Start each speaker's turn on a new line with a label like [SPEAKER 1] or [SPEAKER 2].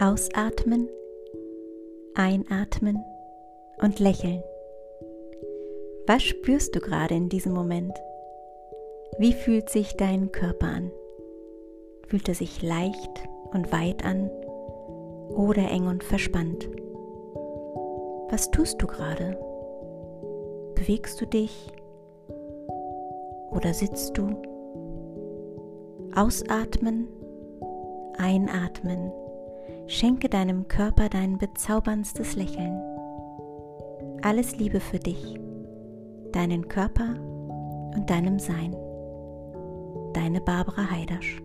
[SPEAKER 1] Ausatmen, einatmen und lächeln. Was spürst du gerade in diesem Moment? Wie fühlt sich dein Körper an? Fühlt er sich leicht und weit an oder eng und verspannt? Was tust du gerade? Bewegst du dich oder sitzt du? Ausatmen, einatmen Schenke deinem Körper dein bezauberndstes Lächeln. Alles Liebe für dich, deinen Körper und deinem Sein. Deine Barbara Heidasch.